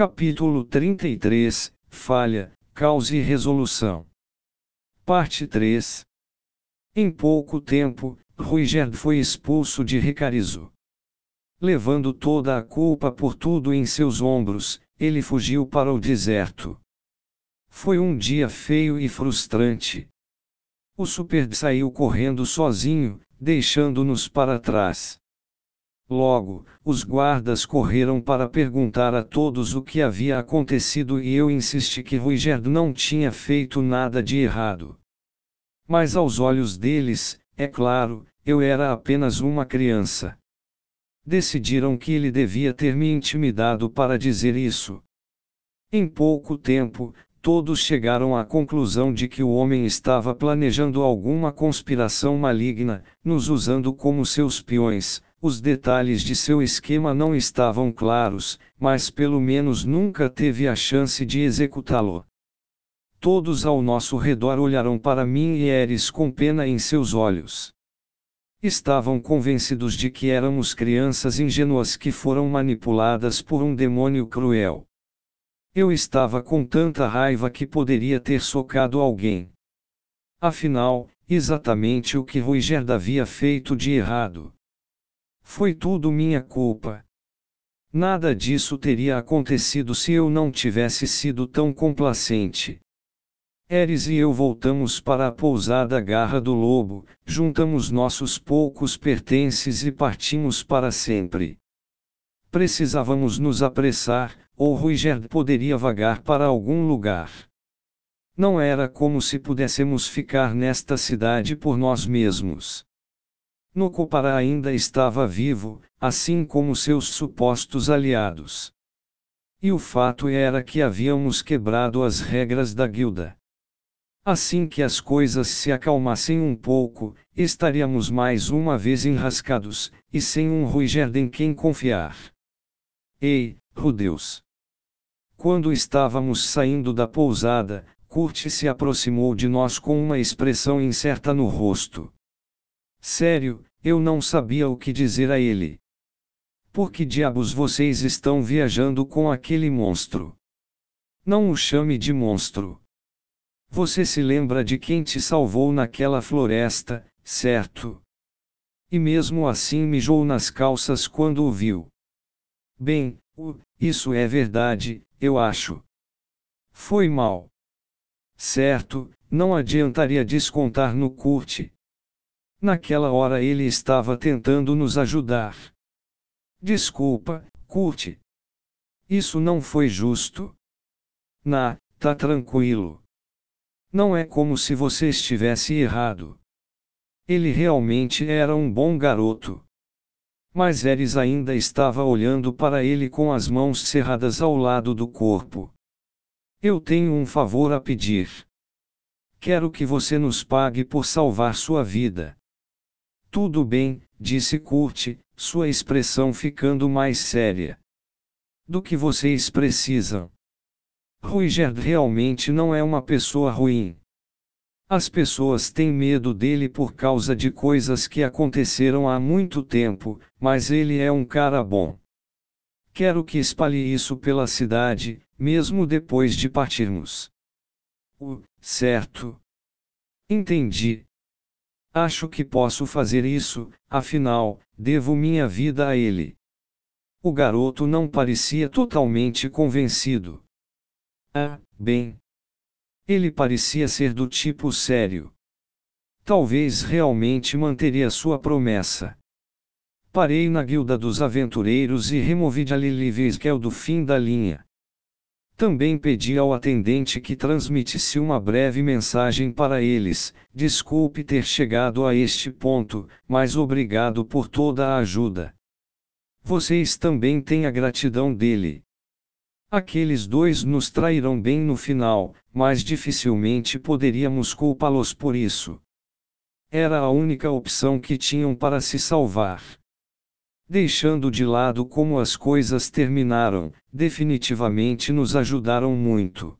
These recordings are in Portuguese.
Capítulo 33 Falha, Causa e Resolução. Parte 3 Em pouco tempo, Ruigerd foi expulso de Recarizo. Levando toda a culpa por tudo em seus ombros, ele fugiu para o deserto. Foi um dia feio e frustrante. O Super saiu correndo sozinho, deixando-nos para trás. Logo, os guardas correram para perguntar a todos o que havia acontecido e eu insisti que Ruigerd não tinha feito nada de errado. Mas aos olhos deles, é claro, eu era apenas uma criança. Decidiram que ele devia ter me intimidado para dizer isso. Em pouco tempo, todos chegaram à conclusão de que o homem estava planejando alguma conspiração maligna, nos usando como seus peões. Os detalhes de seu esquema não estavam claros, mas pelo menos nunca teve a chance de executá-lo. Todos ao nosso redor olharam para mim e Eres com pena em seus olhos. Estavam convencidos de que éramos crianças ingênuas que foram manipuladas por um demônio cruel. Eu estava com tanta raiva que poderia ter socado alguém. Afinal, exatamente o que Ruigerd havia feito de errado. Foi tudo minha culpa. Nada disso teria acontecido se eu não tivesse sido tão complacente. Eres e eu voltamos para a pousada Garra do Lobo, juntamos nossos poucos pertences e partimos para sempre. Precisávamos nos apressar, ou Ruigerd poderia vagar para algum lugar. Não era como se pudéssemos ficar nesta cidade por nós mesmos. Nocopara ainda estava vivo, assim como seus supostos aliados. E o fato era que havíamos quebrado as regras da guilda. Assim que as coisas se acalmassem um pouco, estaríamos mais uma vez enrascados, e sem um Ruigerd em quem confiar. Ei, Rudeus! Quando estávamos saindo da pousada, Kurt se aproximou de nós com uma expressão incerta no rosto. Sério, eu não sabia o que dizer a ele. Por que diabos vocês estão viajando com aquele monstro? Não o chame de monstro. Você se lembra de quem te salvou naquela floresta, certo? E mesmo assim mijou nas calças quando o viu. Bem, isso é verdade, eu acho. Foi mal. Certo, não adiantaria descontar no Kurt. Naquela hora ele estava tentando nos ajudar. Desculpa, Kurt. Isso não foi justo. Na, tá tranquilo. Não é como se você estivesse errado. Ele realmente era um bom garoto. Mas Eris ainda estava olhando para ele com as mãos cerradas ao lado do corpo. Eu tenho um favor a pedir. Quero que você nos pague por salvar sua vida. Tudo bem, disse Kurt, sua expressão ficando mais séria. Do que vocês precisam? Ruigerd realmente não é uma pessoa ruim. As pessoas têm medo dele por causa de coisas que aconteceram há muito tempo, mas ele é um cara bom. Quero que espalhe isso pela cidade, mesmo depois de partirmos. Uh, certo. Entendi. Acho que posso fazer isso, afinal, devo minha vida a ele. O garoto não parecia totalmente convencido. Ah, bem. Ele parecia ser do tipo sério. Talvez realmente manteria sua promessa. Parei na guilda dos aventureiros e removi de Liliviskel do fim da linha. Também pedi ao atendente que transmitisse uma breve mensagem para eles: desculpe ter chegado a este ponto, mas obrigado por toda a ajuda. Vocês também têm a gratidão dele. Aqueles dois nos trairão bem no final, mas dificilmente poderíamos culpá-los por isso. Era a única opção que tinham para se salvar. Deixando de lado como as coisas terminaram, definitivamente nos ajudaram muito.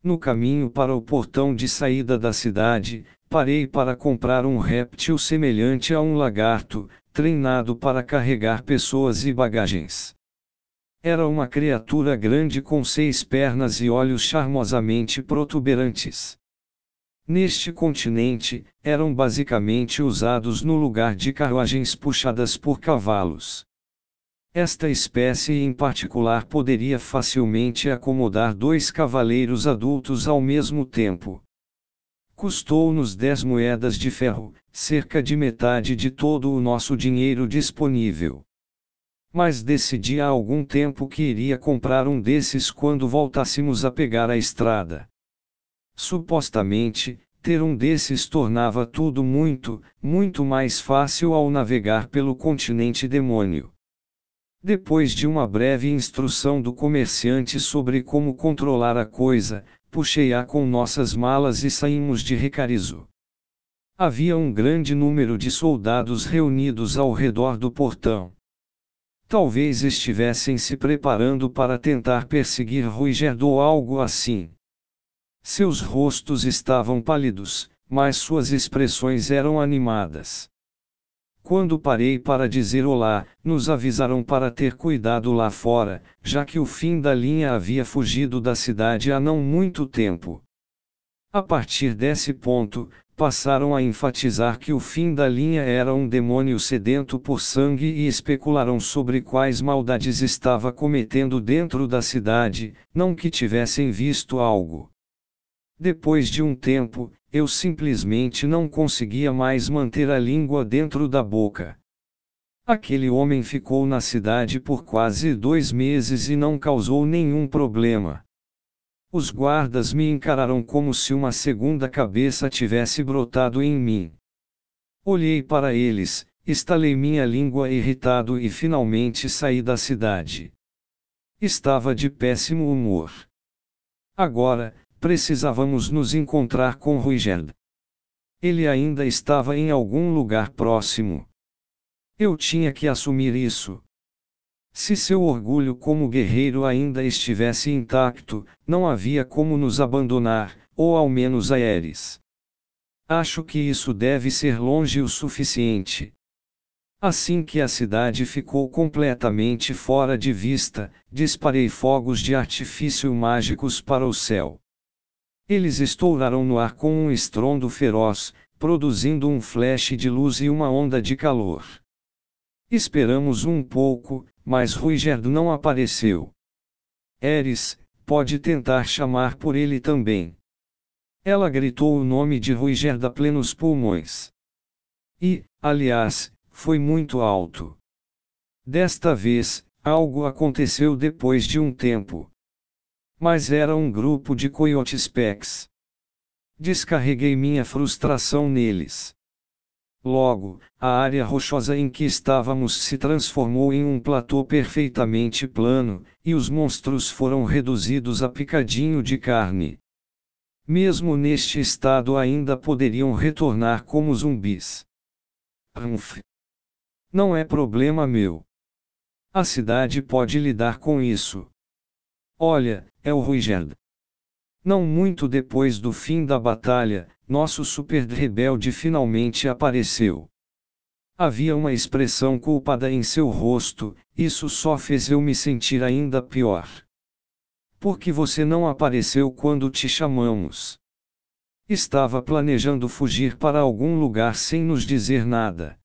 No caminho para o portão de saída da cidade, parei para comprar um réptil semelhante a um lagarto, treinado para carregar pessoas e bagagens. Era uma criatura grande com seis pernas e olhos charmosamente protuberantes. Neste continente, eram basicamente usados no lugar de carruagens puxadas por cavalos. Esta espécie em particular poderia facilmente acomodar dois cavaleiros adultos ao mesmo tempo. Custou-nos dez moedas de ferro, cerca de metade de todo o nosso dinheiro disponível. Mas decidi há algum tempo que iria comprar um desses quando voltássemos a pegar a estrada. Supostamente, ter um desses tornava tudo muito, muito mais fácil ao navegar pelo continente demônio. Depois de uma breve instrução do comerciante sobre como controlar a coisa, puxei-a com nossas malas e saímos de Recarizo. Havia um grande número de soldados reunidos ao redor do portão. Talvez estivessem se preparando para tentar perseguir Ruiger ou algo assim. Seus rostos estavam pálidos, mas suas expressões eram animadas. Quando parei para dizer olá, nos avisaram para ter cuidado lá fora, já que o fim da linha havia fugido da cidade há não muito tempo. A partir desse ponto, passaram a enfatizar que o fim da linha era um demônio sedento por sangue e especularam sobre quais maldades estava cometendo dentro da cidade, não que tivessem visto algo. Depois de um tempo, eu simplesmente não conseguia mais manter a língua dentro da boca. Aquele homem ficou na cidade por quase dois meses e não causou nenhum problema. Os guardas me encararam como se uma segunda cabeça tivesse brotado em mim. Olhei para eles, estalei minha língua irritado e finalmente saí da cidade. Estava de péssimo humor. Agora, precisávamos nos encontrar com Ruigerd. Ele ainda estava em algum lugar próximo. Eu tinha que assumir isso. Se seu orgulho como guerreiro ainda estivesse intacto, não havia como nos abandonar, ou ao menos a Eris. Acho que isso deve ser longe o suficiente. Assim que a cidade ficou completamente fora de vista, disparei fogos de artifício mágicos para o céu. Eles estouraram no ar com um estrondo feroz, produzindo um flash de luz e uma onda de calor. Esperamos um pouco, mas Ruigerd não apareceu. Eris, pode tentar chamar por ele também. Ela gritou o nome de Ruigerd a plenos pulmões. E, aliás, foi muito alto. Desta vez, algo aconteceu depois de um tempo. Mas era um grupo de coiotes pecs. Descarreguei minha frustração neles. Logo, a área rochosa em que estávamos se transformou em um platô perfeitamente plano, e os monstros foram reduzidos a picadinho de carne. Mesmo neste estado ainda poderiam retornar como zumbis. Humph. Não é problema meu. A cidade pode lidar com isso. Olha, é o Ruigerd. Não muito depois do fim da batalha, nosso super rebelde finalmente apareceu. Havia uma expressão culpada em seu rosto, isso só fez eu me sentir ainda pior. Por que você não apareceu quando te chamamos? Estava planejando fugir para algum lugar sem nos dizer nada.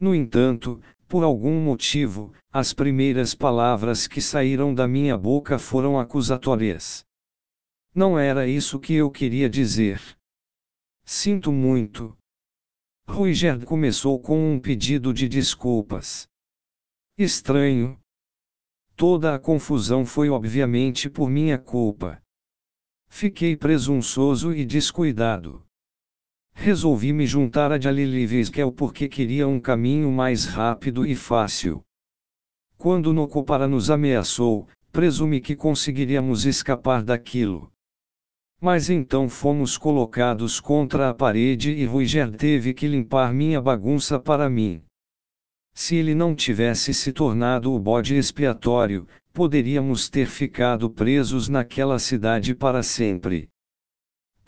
No entanto, por algum motivo, as primeiras palavras que saíram da minha boca foram acusatórias. Não era isso que eu queria dizer. Sinto muito. Ruigerd começou com um pedido de desculpas. Estranho. Toda a confusão foi obviamente por minha culpa. Fiquei presunçoso e descuidado. Resolvi me juntar a Jalili Viskel porque queria um caminho mais rápido e fácil. Quando Nokopara nos ameaçou, presumi que conseguiríamos escapar daquilo. Mas então fomos colocados contra a parede e Ruiger teve que limpar minha bagunça para mim. Se ele não tivesse se tornado o bode expiatório, poderíamos ter ficado presos naquela cidade para sempre.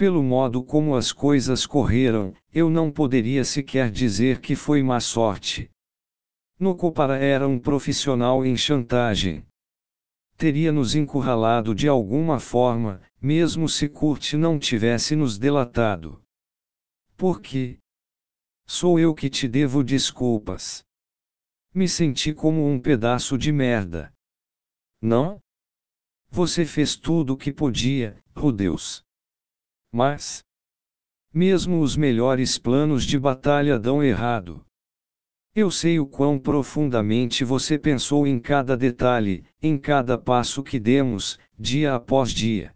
Pelo modo como as coisas correram, eu não poderia sequer dizer que foi má sorte. Nokopara era um profissional em chantagem. teria nos encurralado de alguma forma, mesmo se Kurt não tivesse nos delatado. Por quê? Sou eu que te devo desculpas. Me senti como um pedaço de merda. Não? Você fez tudo o que podia, Rudeus. Mas. Mesmo os melhores planos de batalha dão errado. Eu sei o quão profundamente você pensou em cada detalhe, em cada passo que demos, dia após dia.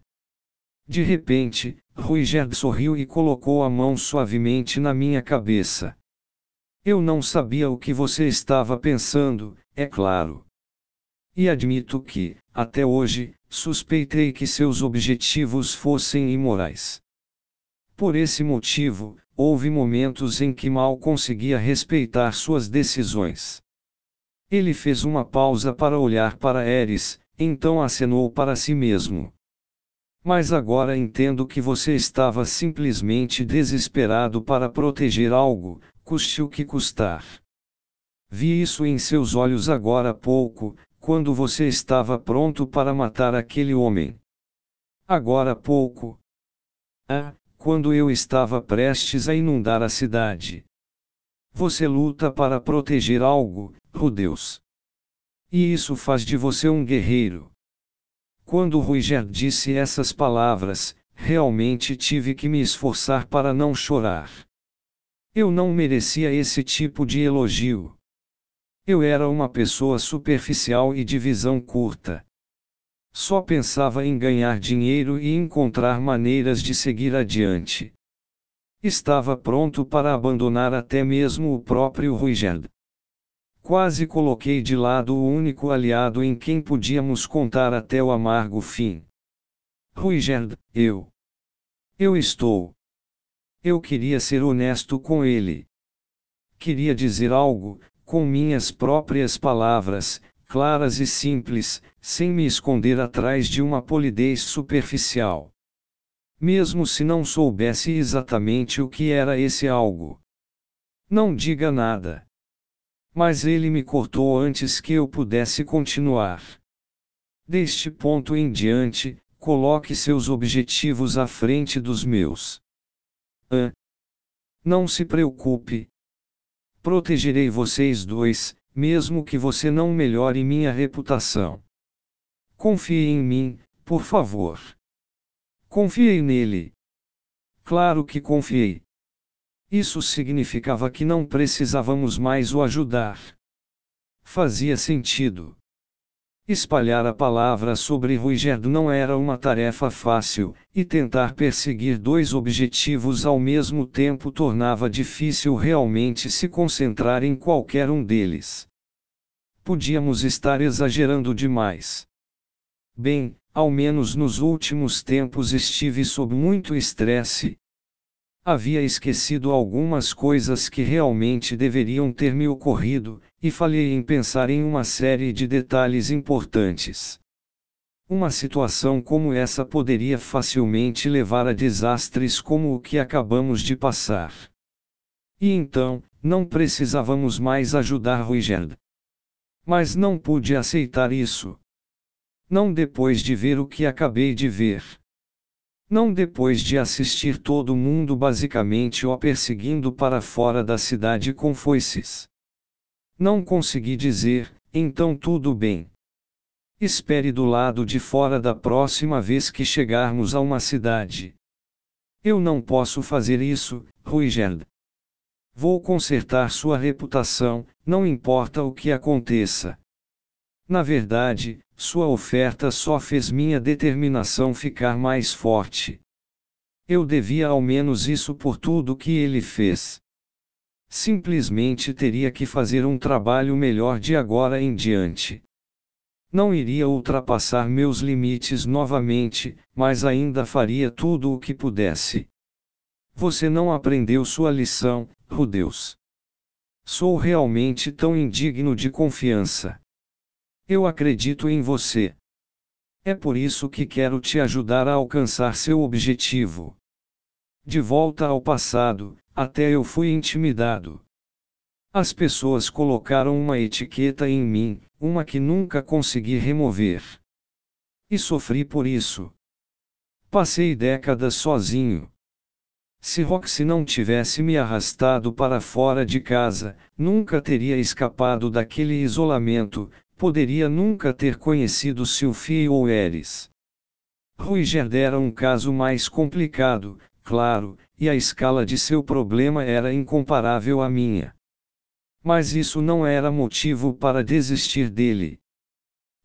De repente, Ruiger sorriu e colocou a mão suavemente na minha cabeça. Eu não sabia o que você estava pensando, é claro. E admito que, até hoje, suspeitei que seus objetivos fossem imorais. Por esse motivo, houve momentos em que mal conseguia respeitar suas decisões. Ele fez uma pausa para olhar para Eris, então acenou para si mesmo. Mas agora entendo que você estava simplesmente desesperado para proteger algo, custe o que custar. Vi isso em seus olhos agora há pouco, quando você estava pronto para matar aquele homem. Agora há pouco. Ah, quando eu estava prestes a inundar a cidade. Você luta para proteger algo, Rudeus. E isso faz de você um guerreiro. Quando Ruiger disse essas palavras, realmente tive que me esforçar para não chorar. Eu não merecia esse tipo de elogio. Eu era uma pessoa superficial e de visão curta. Só pensava em ganhar dinheiro e encontrar maneiras de seguir adiante. Estava pronto para abandonar até mesmo o próprio Ruigerd. Quase coloquei de lado o único aliado em quem podíamos contar até o amargo fim. Ruigerd, eu. Eu estou. Eu queria ser honesto com ele. Queria dizer algo, com minhas próprias palavras, claras e simples, sem me esconder atrás de uma polidez superficial. Mesmo se não soubesse exatamente o que era esse algo. Não diga nada. Mas ele me cortou antes que eu pudesse continuar. Deste ponto em diante, coloque seus objetivos à frente dos meus. Ah. Não se preocupe. Protegerei vocês dois, mesmo que você não melhore minha reputação. Confie em mim, por favor. Confiei nele. Claro que confiei. Isso significava que não precisávamos mais o ajudar. Fazia sentido. Espalhar a palavra sobre Ruigerd não era uma tarefa fácil, e tentar perseguir dois objetivos ao mesmo tempo tornava difícil realmente se concentrar em qualquer um deles. Podíamos estar exagerando demais. Bem, ao menos nos últimos tempos estive sob muito estresse. Havia esquecido algumas coisas que realmente deveriam ter me ocorrido, e falhei em pensar em uma série de detalhes importantes. Uma situação como essa poderia facilmente levar a desastres como o que acabamos de passar. E então, não precisávamos mais ajudar Ruigerd. Mas não pude aceitar isso. Não depois de ver o que acabei de ver. Não depois de assistir todo mundo basicamente o perseguindo para fora da cidade com foices. Não consegui dizer, então tudo bem. Espere do lado de fora da próxima vez que chegarmos a uma cidade. Eu não posso fazer isso, Ruigerd. Vou consertar sua reputação, não importa o que aconteça. Na verdade, sua oferta só fez minha determinação ficar mais forte. Eu devia ao menos isso por tudo que ele fez. Simplesmente teria que fazer um trabalho melhor de agora em diante. Não iria ultrapassar meus limites novamente, mas ainda faria tudo o que pudesse. Você não aprendeu sua lição, Rudeus. Sou realmente tão indigno de confiança. Eu acredito em você. É por isso que quero te ajudar a alcançar seu objetivo. De volta ao passado, até eu fui intimidado. As pessoas colocaram uma etiqueta em mim, uma que nunca consegui remover. E sofri por isso. Passei décadas sozinho. Se Roxy não tivesse me arrastado para fora de casa, nunca teria escapado daquele isolamento, poderia nunca ter conhecido Sylvie ou Eris. Ruigerd era um caso mais complicado, claro, e a escala de seu problema era incomparável à minha. Mas isso não era motivo para desistir dele.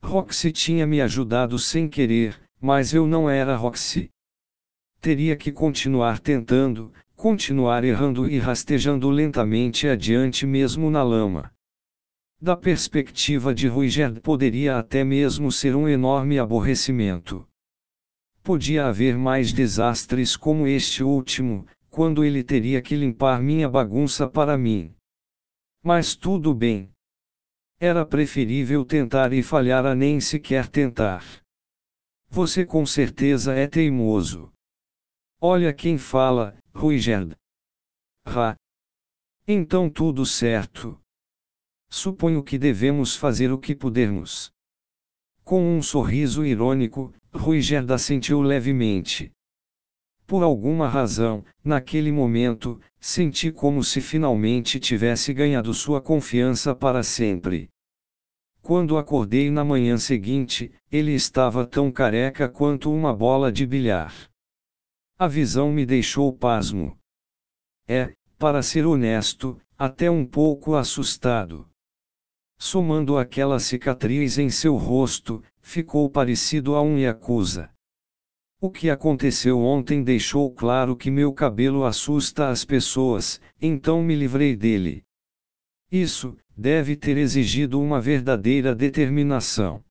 Roxy tinha me ajudado sem querer, mas eu não era Roxy. Teria que continuar tentando, continuar errando e rastejando lentamente adiante mesmo na lama. Da perspectiva de Ruigerd poderia até mesmo ser um enorme aborrecimento. Podia haver mais desastres como este último, quando ele teria que limpar minha bagunça para mim. Mas tudo bem. Era preferível tentar e falhar a nem sequer tentar. Você com certeza é teimoso. Olha quem fala, Ruigerd. Ra. Então tudo certo. Suponho que devemos fazer o que pudermos. Com um sorriso irônico, Ruigerd assentiu levemente. Por alguma razão, naquele momento, senti como se finalmente tivesse ganhado sua confiança para sempre. Quando acordei na manhã seguinte, ele estava tão careca quanto uma bola de bilhar. A visão me deixou pasmo. É, para ser honesto, até um pouco assustado. Somando aquela cicatriz em seu rosto, ficou parecido a um Yakuza. O que aconteceu ontem deixou claro que meu cabelo assusta as pessoas, então me livrei dele. Isso, deve ter exigido uma verdadeira determinação.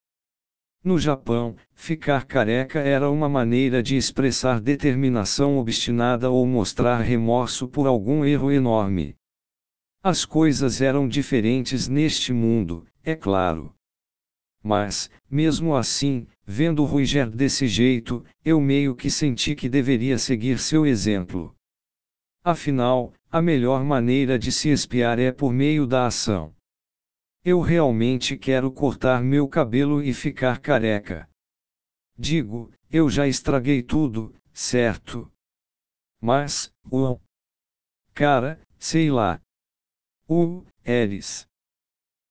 No Japão, ficar careca era uma maneira de expressar determinação obstinada ou mostrar remorso por algum erro enorme. As coisas eram diferentes neste mundo, é claro. Mas, mesmo assim, vendo Ruiger desse jeito, eu meio que senti que deveria seguir seu exemplo. Afinal, a melhor maneira de se espiar é por meio da ação. Eu realmente quero cortar meu cabelo e ficar careca. Digo, eu já estraguei tudo, certo? Mas, o. Cara, sei lá. O, Eris.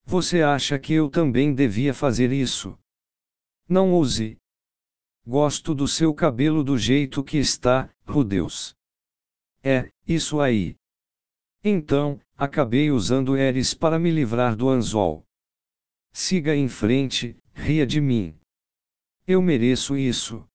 Você acha que eu também devia fazer isso? Não ouse. Gosto do seu cabelo do jeito que está, Rudeus. É, isso aí. Então, acabei usando Eris para me livrar do anzol. Siga em frente, ria de mim. Eu mereço isso.